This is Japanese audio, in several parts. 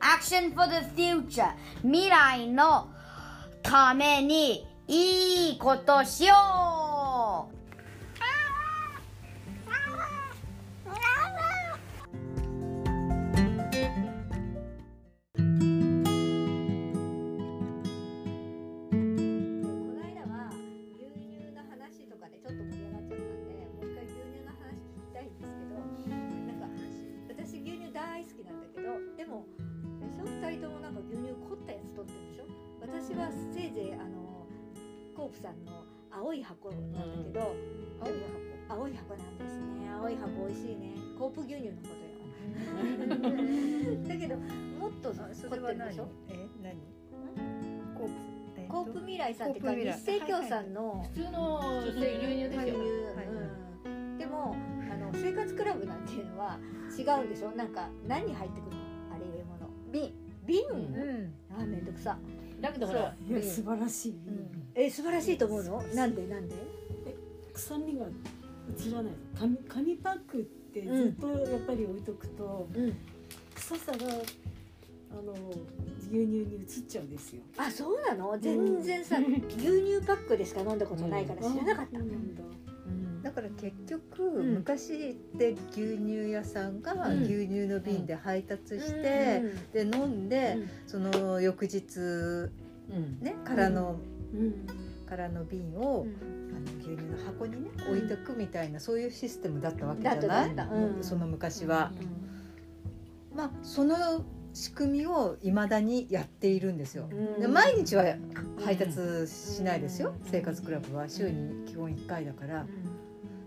Action for the future 未来のためにいいことしようはせいぜいあのコープさんの青い箱なんだけど、青い箱青い箱なんですね。青い箱美味しいね。コープ牛乳のことよ。だけどもっと凝ってるでしょ？え何？コープえっと？コープ未来さんっていうか日清協さんの普通の牛乳。ですよ、牛乳はいうんでもあの生活クラブなんていうのは違うんでしょ？なんか何入ってくるの？あれ入れ物。瓶瓶、うん。あめんどくさ、だけどほらいや素晴らしい、え素晴らしいと思うの？なんで？なんで？臭みが移らない。紙紙パックってずっとやっぱり置いとくと、うん。臭さがあの牛乳に移っちゃうんですよ。あそうなの？全然さ、牛乳パックでしか飲んだことないから知らなかった、そうなんだだから結局、ん。昔って牛乳屋さんがうん。牛乳の瓶で配達して、で飲んで、うん。その翌日うん。ね空の、うん。空の瓶を、うん。あの牛乳の箱にね置いとくみたいな、そういうシステムだったわけじゃない？その昔は、うん。まあその仕組みをいまだにやっているんですよ、うん。で毎日は配達しないですよ、うん生活クラブは。週に基本1回だから、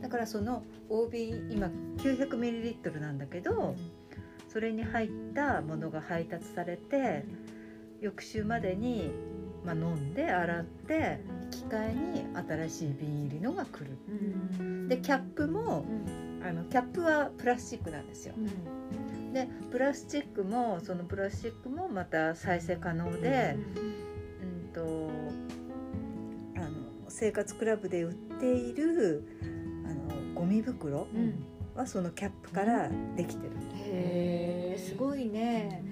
だからその大瓶今 900ml なんだけど、それに入ったものが配達されて、翌週までに、まあ、飲んで洗って機械に新しい瓶入りのが来る。うん。でキャップもあのキャップはプラスチックなんですよ。でプラスチックもそのプラスチックもまた再生可能で、うんとあの生活クラブで売っているゴミ袋うん。はそのキャップからできてる、へえすごいね。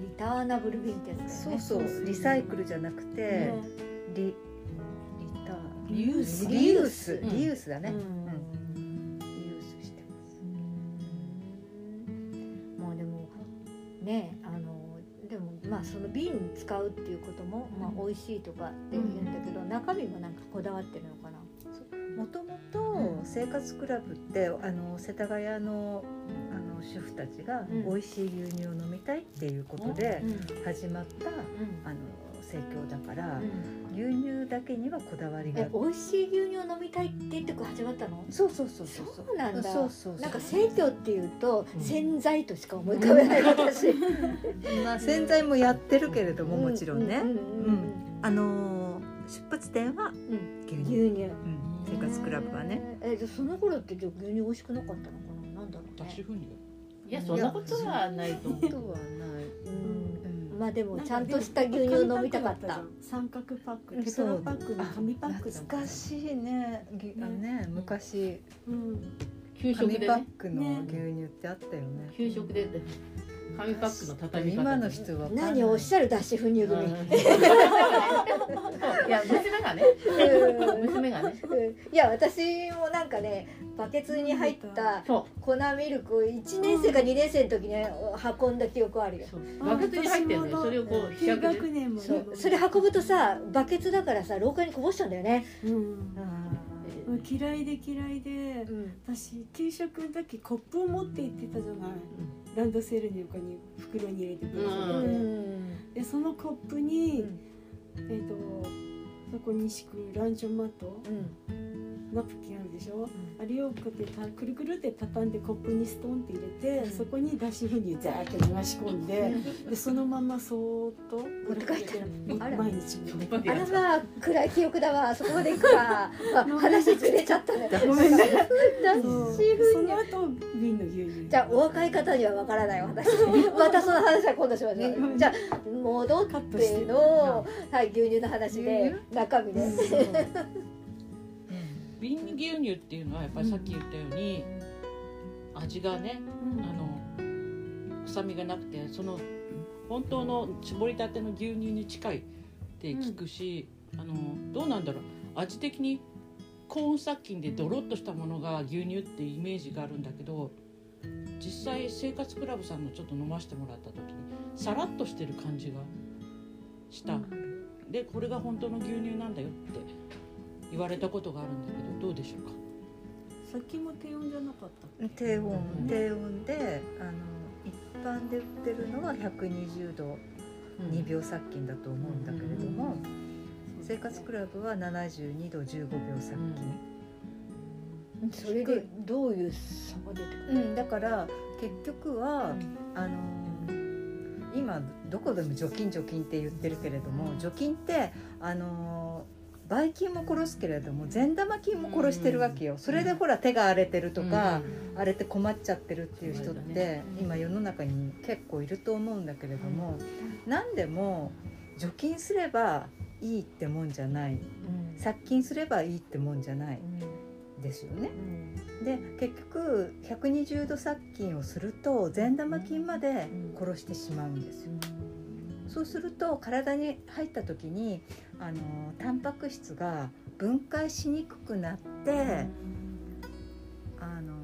リターナブル瓶ってやつだよね。そうそうリサイクルじゃなくて、ねリリタリユースリユース。うん。リユースだね、ううん。んリユースしてます。まあでもねあのでもまあその瓶使うっていうことも、まあ美味しいとかって言うんだけど、中身もなんかこだわってるのかな。もともと生活クラブってあの世田谷のあの主婦たちがうん。美味しい牛乳を飲みたいっていうことでうん。始まったうん。あの盛況だからうん。牛乳だけにはこだわりがえ美味しい牛乳を飲みたいって言って始まったの？そうそうそうそうそう。なんだ。そうそうそうなんか生協っていうとうん。洗剤としか思い浮かべない 私。まあ洗剤もやってるけれどももちろんね、あの出発点はうん。牛乳、牛乳活クラブはね。えーじゃあその頃ってじゃあ牛乳美味しくなかったのかな？なんだろうね。脱脂粉乳？いやそんなことはないと思う。ことはない、まあでもちゃんとした牛乳を飲みたかった。三角パックうんテトラパックの紙パックだ懐かしいね。ぎあね昔。うん給食紙パッでねクの牛乳ってあったよね。給食で紙パックの畳み方今の人は何をおっしゃる脱脂粉乳組、うん。いや娘がね。娘がね。いや私もなんかねバケツに入ったそ粉ミルクを1年生か2年生の時ね運んだ記憶あるよ。バケツに入ってるのよ。それをこう低飛躍で。学年もそう。それ運ぶとさバケツだからさ廊下にこぼしちゃうんだよね。うん嫌いで嫌いでうん。私給食の時コップを持って行ってたじゃない、ランドセルの横に袋に入れてくださうって、ん。でそのコップに、うん。えっ、とそこに敷くランチョンマットうんナプキンあるでしょ、あれをこうやってたくるくるって畳んでコップにストンって入れて、うん。そこに脱脂粉乳ザーって流し込んで、でそのままそーっと持って帰ったあら毎日持って帰あらまあ暗い記憶だわ。そこまで行くか、まあ、話ずれちゃったね。ごめんね。脱そう脂そ粉乳の後瓶の牛乳。じゃあお若い方にはわからないお話またその話は今度しましょう。じゃあ戻ってて。の、はい、牛乳の話で中身ね瓶牛乳っていうのはやっぱりさっき言ったように味がねあの臭みがなくてその本当の絞りたての牛乳に近いって聞くし、あのどうなんだろう。味的にコーン殺菌でドロッとしたものが牛乳ってイメージがあるんだけど実際生活クラブさんのちょっと飲ませてもらった時にさらっとしてる感じがした、でこれが本当の牛乳なんだよって言われたことがあるんだけどどうでしょうか？さっきも低温じゃなかったっ低温、うん。低温であの一般で売ってるのは120度2秒殺菌だと思うんだけれども、生活クラブは72度15秒殺菌、それでどういう差が出てくるうん。だから結局は、あの今どこでも除菌除菌って言ってるけれども除菌ってあのばい菌も殺すけれども善玉菌も殺してるわけよ、それでほら手が荒れてるとか、荒れて困っちゃってるっていう人って、今世の中に結構いると思うんだけれども、何でも除菌すればいいってもんじゃない。うん。殺菌すればいいってもんじゃない。うん。ですよね。うん。で結局120度殺菌をすると善玉菌まで殺してしまうんですよ。そうすると体に入った時にあのタンパク質が分解しにくくなってあの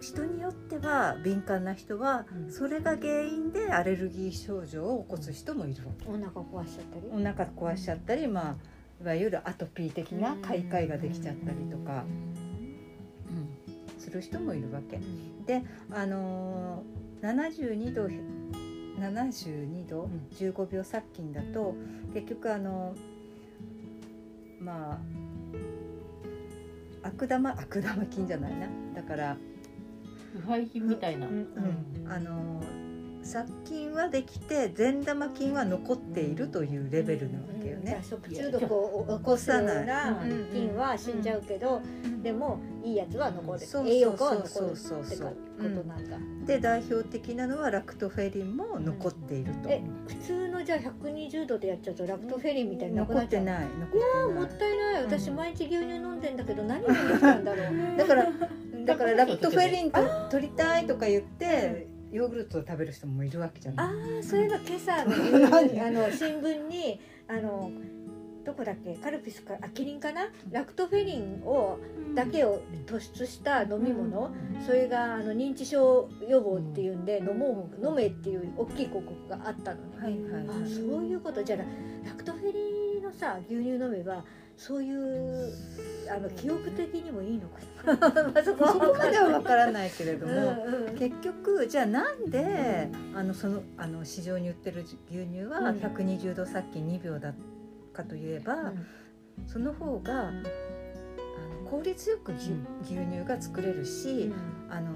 人によっては敏感な人はうん。それが原因でアレルギー症状を起こす人もいるわけ。お腹壊しちゃったり？お腹壊しちゃったり、まあ、いわゆるアトピー的な開会ができちゃったりとかする人もいるわけ。で、あのー、72度72度15秒殺菌だと結局あのーまあ悪玉悪玉菌じゃないな。だから、腐敗品みたいな、うんあのー殺菌はできて善玉菌は残っているというレベルなわけよね。食中毒を起こすようなうん菌は死んじゃうけど、でもいいやつは残る。そうそうそう栄養価は残るってそうことなんだ、で代表的なのはラクトフェリンも残っていると。え普通のじゃあ120度でやっちゃうとラクトフェリンみたいになく残っなっちゃう？てない残もっってたいない。うん。私毎日牛乳飲んでんだけど何飲んできたんだろう。な いだからだからラクトフェリンと取りたいとか言ってヨーグルトを食べる人もいるわけじゃない。ああそういえば今朝の あの新聞にあのどこだっけ？カルピスか？あキリンかな？ラクトフェリンをだけを突出した飲み物、それがあの認知症予防っていうんで飲もう飲めっていう大きい広告があったのね、はいはいあそういうこと。じゃあラクトフェリンのさ牛乳飲めばそういうあの記憶的にもいいのかな？まあそこは そこまではわからないけれども、うんうん結局じゃあなんであのそのあの市場に売ってる牛乳はうん。120度殺菌2秒だかといえば、その方があの効率よく牛,、牛乳が作れるし、あの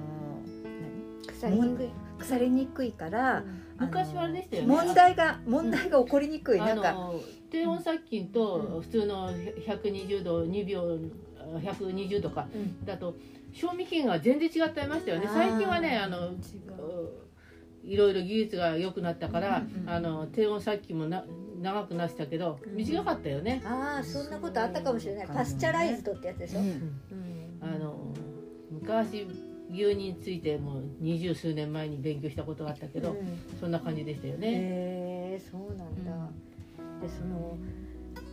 腐りにくい。腐りにくいから、昔はあれでしたよね。問題が問題が起こりにくい、あなんかの低温殺菌と普通の120度2秒120度かうん。だと賞味期限が全然違ってましたよね。最近はねあのいろいろ技術が良くなったから、あの低温殺菌もな長くなってたけどうん。短かったよね、ああそんなことあったかもしれない。パスチャライズドってやつでしょ、うあの昔牛乳についてもう二十数年前に勉強したことがあったけど、うん。そんな感じでしたよね、へえそうなんだ、でその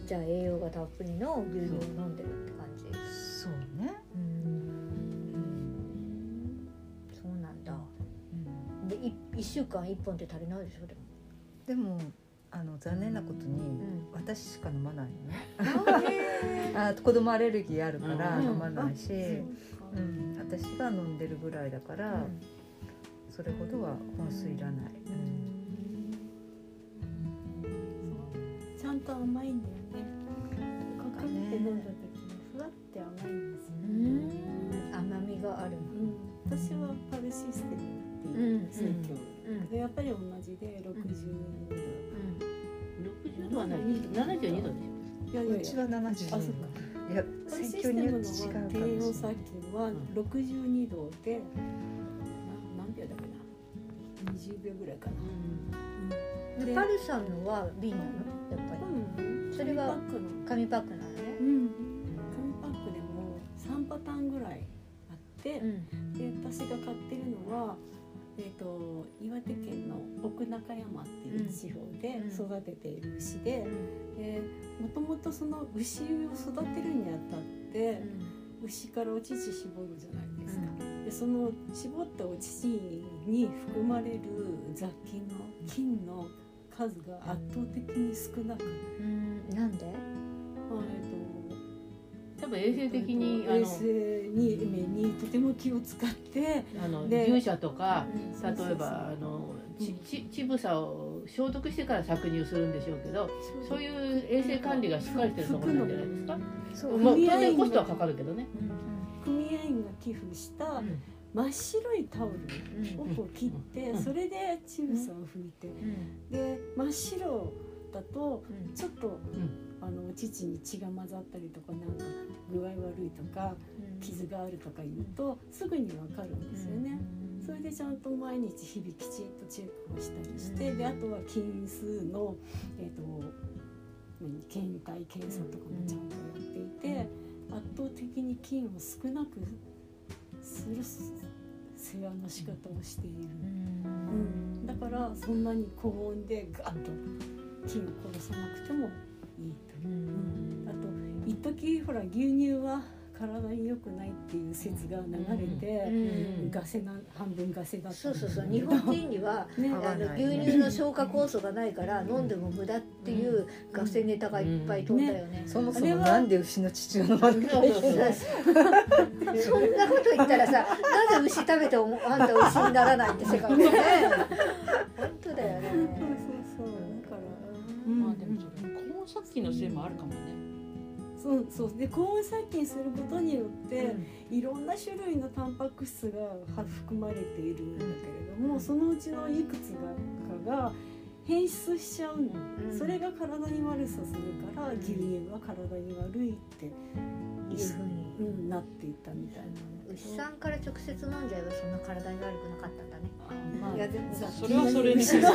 じゃあ栄養がたっぷりの牛乳を飲んでるって感じ？そうね、うん。そうなんだ。でい一週間一本って足りないでしょ？でも。でもあの残念なことに、ん私しか飲まないのね。あ 子供アレルギーあるからうん。飲まないし、ーうん、私が飲んでるぐらいだから、うん。それほどは本数いらない、ちゃんと甘いんだよね。かかって飲んだ時にふわって甘いんですようん。甘みがあるうん、私はパルシステムってうん。いう宗教、うん。でやっぱり同じで60度、60度はない。72度でしいやいやいうやちは70あそうか。いやシ選ステムの挙によって違うかもし低温れない殺菌は62度で、な何秒だっけな。20秒ぐらいかな、でパルさんのは瓶なの？やっぱうんそれは紙パックのり紙パックなのね。うん。紙パックでも3パターンぐらいあって、うん。で私が買ってるのはえー、と岩手県の奥中山っていう地方でうん育てている牛でもともとその牛を育てるにあたって牛からお乳絞るじゃないですか。でその絞ったお乳に含まれる雑菌の菌の数が圧倒的に少なく、うん。なんで？まあえ多分衛生的に衛生ににとても気を使ってあの牛舎とかうん。例えばあのちち乳房を消毒してから搾乳するんでしょうけどそう。いう衛生管理がしっかりしてるところなんじゃないですか？そう。まあ当然コストはかかるけどね。組合員が寄付したん真っ白いタオルをこう切ってうん。それで乳房を拭いて。で真っ白だとちょっとあのお乳に血が混ざったりとかなんか具合悪いとか傷があるとか言うとすぐにわかるんですよね。それでちゃんと毎日日々きちんとチェックをしたりして、であとは菌数の、えー、と何検体検査とかもちゃんとやっていて、圧倒的に菌を少なくする世話の仕方をしている、うん。だからそんなに高温でガッと菌を殺さなくてもいい。あと一時ほら牛乳は体に良くないっていう説が流れて、ガセな半分ガセだったそうそうそう。日本人にはね。あの牛乳の消化酵素がないから飲んでも無駄っていうガセネタがいっぱい飛んだよね。そもそもなんで牛の乳を飲まなきゃいけないそんなこと言ったらさなぜ牛食べてもあんた牛にならないって世界だね。本当だよね。そうそうそう。だから、まあでも殺菌のせいもあるかもね。そうそうで高温殺菌することによって、いろんな種類のタンパク質がは含まれているんだけれども、そのうちのいくつかが変質しちゃうの、うんそれが体に悪さするから、牛乳は体に悪いって、いうふうにうん、なっていったみたいな。牛さんから直接飲んじゃえばそんな体に悪くなかったんだね。まあいやでもさそれはそれで牛の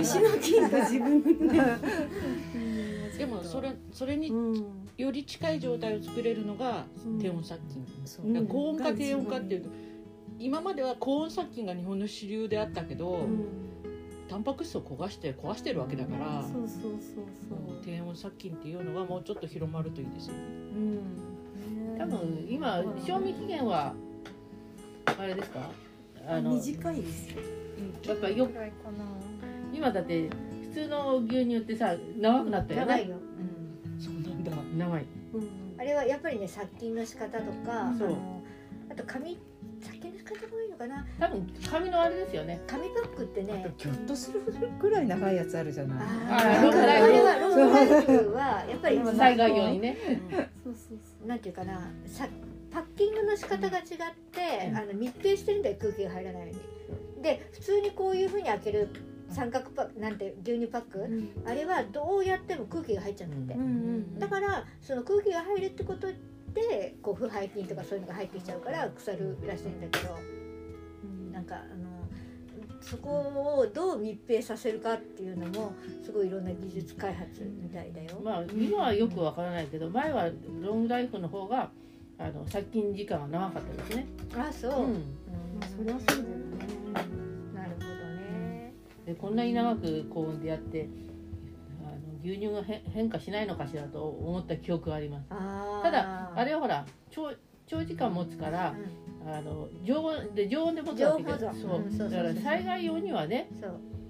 牛の菌が自分で。でもそれそれにうんより近い状態を作れるのがうん低温殺菌。そううん高温か低温かっていうと今までは高温殺菌が日本の主流であったけど、うんタンパク質を焦がして壊してるわけだから、そうそうそうそう。低温殺菌っていうのがもうちょっと広まるといいですよね。うん。多分今賞味期限はあれですか？あの短いですよ。やっぱよ今だって普通の牛乳ってさ長くなったよね。長いよ。そうなんだ。長い。うん。あれはやっぱりね殺菌の仕方とか、あそう。のあと紙殺菌の仕方もいいのかな。多分紙のあれですよね。紙パックってね。ぎょっとするぐらい長いやつあるじゃない。ああロングライフれはロングライフはやっぱり 災害用にね。そうそうそう。なんていうかな。さパッキングの仕方が違って、うん。あの密閉してるんだよ空気が入らないように。で普通にこういうふうに開ける三角パックなんて牛乳パック、うん。あれはどうやっても空気が入っちゃうんだって、うんだからその空気が入るってことでこう腐敗菌とかそういうのが入ってきちゃうから腐るらしいんだけどなんかあのそこをどう密閉させるかっていうのもすごいいろんな技術開発みたいだよ。まあ今はよくわからないけど前はロングライフの方があの殺菌時間が長かったですね、あそう、うん。うん。まあそりゃそうだよね。でこんなに長く高温でやってあの牛乳が変変化しないのかしらと思った記憶があります。ただあれはほら長長時間持つからうあの常温で常温で持つわけで常温保存そう。だから災害用にはね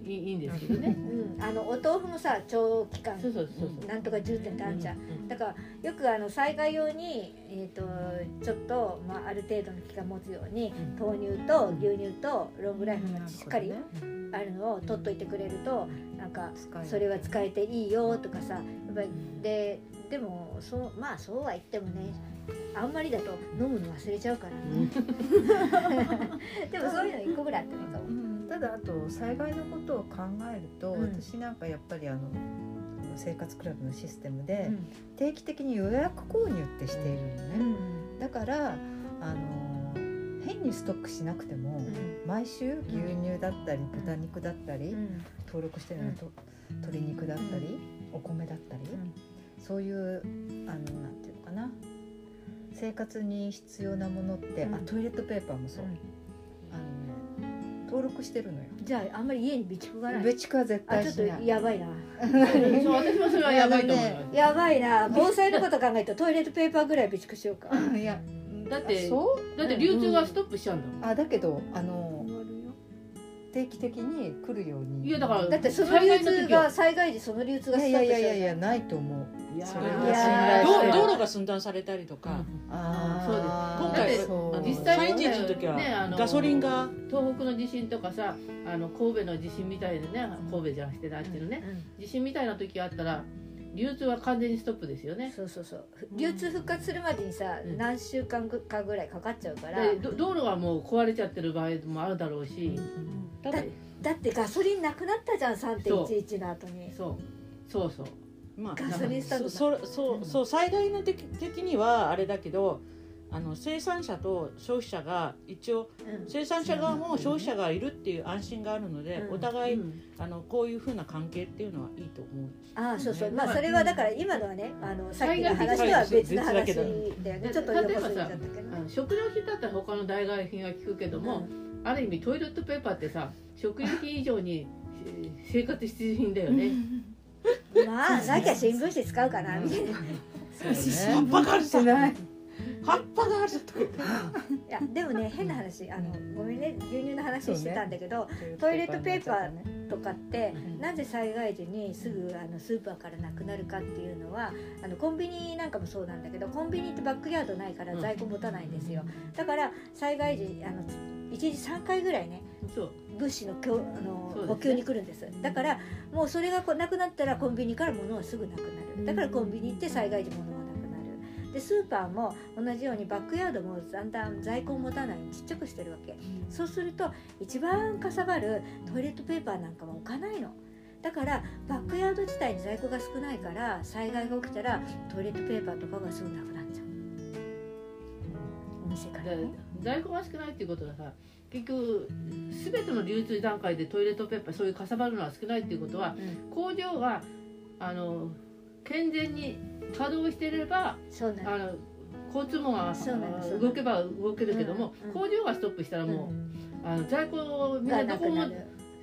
いいんですけどね。うん、あのお豆腐もさ長期間そうそうそうそう。なんとか10点ってあるじゃん。うんだからよくあの災害用に、えー、とちょっと、まあ、ある程度の期間持つようにうん。豆乳と牛乳とロングライフがしっかりあるのを取っといてくれるとなんかそれは使えていいよとかさやっぱりででもそうまあそうは言ってもねあんまりだと飲むの忘れちゃうから、う んでもそういうの一個ぐらいあってもいいかも。うん。ただあと災害のことを考えると、うん。私なんかやっぱりあの生活クラブのシステムでうん。定期的に予約購入ってしているのね、うん。だからあの変にストックしなくても、毎週牛乳だったり豚肉だったり、うん。登録してるのはと鶏肉だったり、お米だったり、そういうあのなんていうのかな。生活に必要なものって、うん。あトイレットペーパーもそう、登録してるのよ。じゃああんまり家に備蓄がない？備蓄は絶あちょっと対しないやばいな。そう私もそれはやばいと思いますやばいな。防災のこと考えるとトイレットペーパーぐらい備蓄しようか。いやだってそう？だって流通がストップしちゃうんだもん。あだけどあの定期的に来るように。いやだからだってその流通が災害時その流通がストいやいップしちゃう。やいやいやないと思ういや道道路が寸断されたりとか、あー。そうです。今回実際そう3時の時はガソリンが。東北の地震とかさあの神戸の地震みたいでね神戸じゃなくてあっちのね。地震みたいな時あったら流通は完全にストップですよね。そうそうそう。流通復活するまでにさ、うん。何週間かぐらいかかっちゃうから。道路はもう壊れちゃってる場合もあるだろうし、ただだってガソリンなくなったじゃん3.11の後に。そう。そうそうまあガソリンスタンドそそそうそう災害の的的にはあれだけどあの生産者と消費者が一応うん。生産者側も消費者がいるっていう安心があるので、うん。お互い、うん。あのこういうふうな関係っていうのはいいと思う。ああそうそう。ねまあそれはだから今のはねあのさっきの話とは別の話だよね。ちょっと横すぎちゃったけどあの食料品だったら他の代替品は聞くけども、ある意味トイレットペーパーってさ食料品以上にえー生活必需品だよね。まあなきゃ新聞紙使うかなみたいな。葉っぱがあるさない葉っぱがあるとかやでもね変な話あのごめんね牛乳の話してたんだけど、トイレットペーパーとかって、うん。なぜ災害時にすぐあのスーパーからなくなるかっていうのはあのコンビニなんかもそうなんだけどコンビニってバックヤードないから在庫持たないんですよ。だから災害時あの1日3回ぐらいねそう物資の供あの、ね。補給に来るんです。だからもうそれがこなくなったらコンビニから物はすぐなくなる。だからコンビニ行って災害時物はなくなる。でスーパーも同じようにバックヤードもだんだん在庫を持たないちっちゃくしてるわけ。そうすると一番かさばるトイレットペーパーなんかは置かないの。だからバックヤード自体に在庫が少ないから災害が起きたらトイレットペーパーとかがすぐなくなっちゃう。お店からでね在庫が少ないっていうことはさ結局全ての流通段階でトイレットペーパーそういうかさばるのは少ないっていうことはうん。工場があの健全に稼働してればそうあの交通網が動けば動けるけども、うんうん。工場がストップしたらもう、あの在庫をみんがなどこも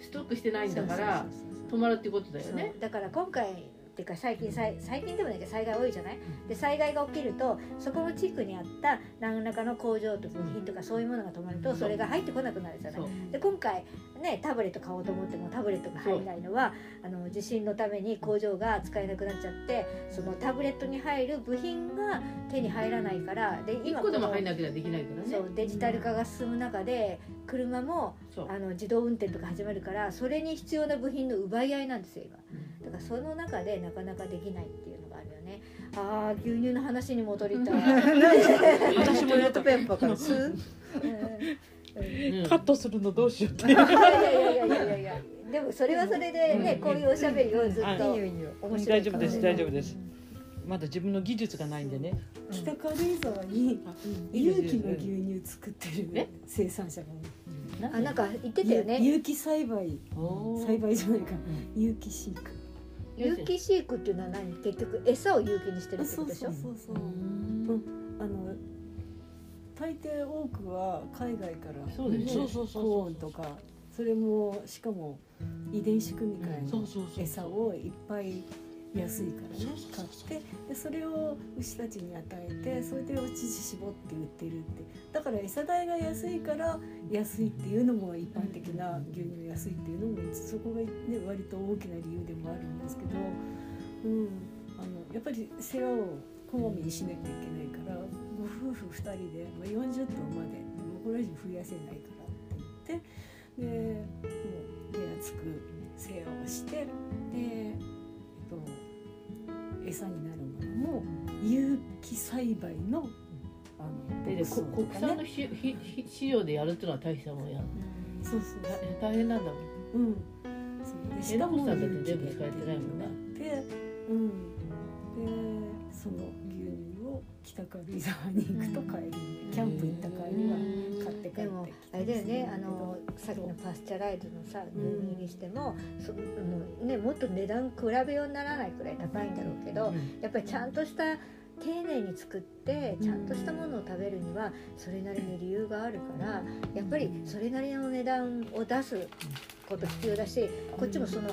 ストックしてないんだから止まるっていうことだよね。だから今回っていうか最近最最近でもないけど災害多いじゃない？で災害が起きるとそこの地区にあった何らかの工場と部品とかそういうものが止まるとそれが入ってこなくなるじゃない？で今回ねタブレット買おうと思ってもタブレットが入らないのはあの地震のために工場が使えなくなっちゃってそのタブレットに入る部品が手に入らないからで一個でもこの入んなきゃできないからね。そうデジタル化が進む中で車もあの自動運転とか始まるからそれに必要な部品の奪い合いなんですよ今だからその中でなかなかできないっていうのがあるよね。ああ牛乳の話に戻りたい、私もトイレットペーパーから吸ううん。うん。カットするのどうしようって。いやいやいやいやいやでもそれはそれでね、うん。こういうおしゃべりをずっあといいよいいよ面白い大丈夫ですうん。大丈夫です。まだ自分の技術がないんでね。北軽井沢に有機の牛乳作ってるえ？生産者があなんか言ってたよね。有機栽培。栽培じゃないか。有機飼育有機飼育っていうのは何？結局餌を有機にしてるってそうことでしょ？そうそうそうあの大抵多くは海外からそうですね。そうそうそうそうコーンとかそれもしかも遺伝子組み換えのそうそうそう。餌をいっぱい安いからね買ってでそれを牛たちに与えてそれでお乳絞って売ってるって。だから餌代が安いから安いっていうのも一般的な牛乳安いっていうのもそこがね割と大きな理由でもあるんですけど、うん、あのやっぱり世話をこまめにしなきゃいけないからご夫婦2人で、まあ、40頭までもうこれ以上増やせないからって言ってでもう手厚く世話をしてで、えっと、餌になるものも有機栽培のあので国産のでやるっていうのは大したもんや。そうそう大大変なんだもん。うん。そう。でしかもさんだって全部使えてないもんねでうん。でその北軽井沢に行くと買えるんでキャンプ行った帰りは買って帰ってでもあれだよねあのさっきのパスチャライズのさ牛乳にしても、そあのね、もっと値段比べようにならないくらい高いんだろうけど、やっぱりちゃんとした丁寧に作ってちゃんとしたものを食べるにはそれなりに理由があるからやっぱりそれなりの値段を出すこと必要だしこっちもその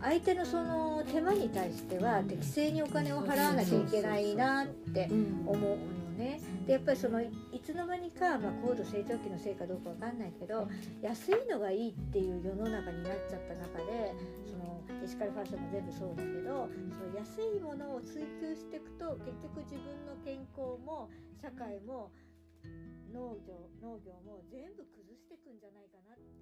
相手のその手間に対しては適正にお金を払わなきゃいけないなって思うのね。でやっぱりそのいつの間にか、まあ、高度成長期のせいかどうかわかんないけど安いのがいいっていう世の中になっちゃった中でそのエシカルファッションも全部そうだけどその安いものを追求していくと結局自分の健康も社会も農業農業も全部崩していくんじゃないかなって。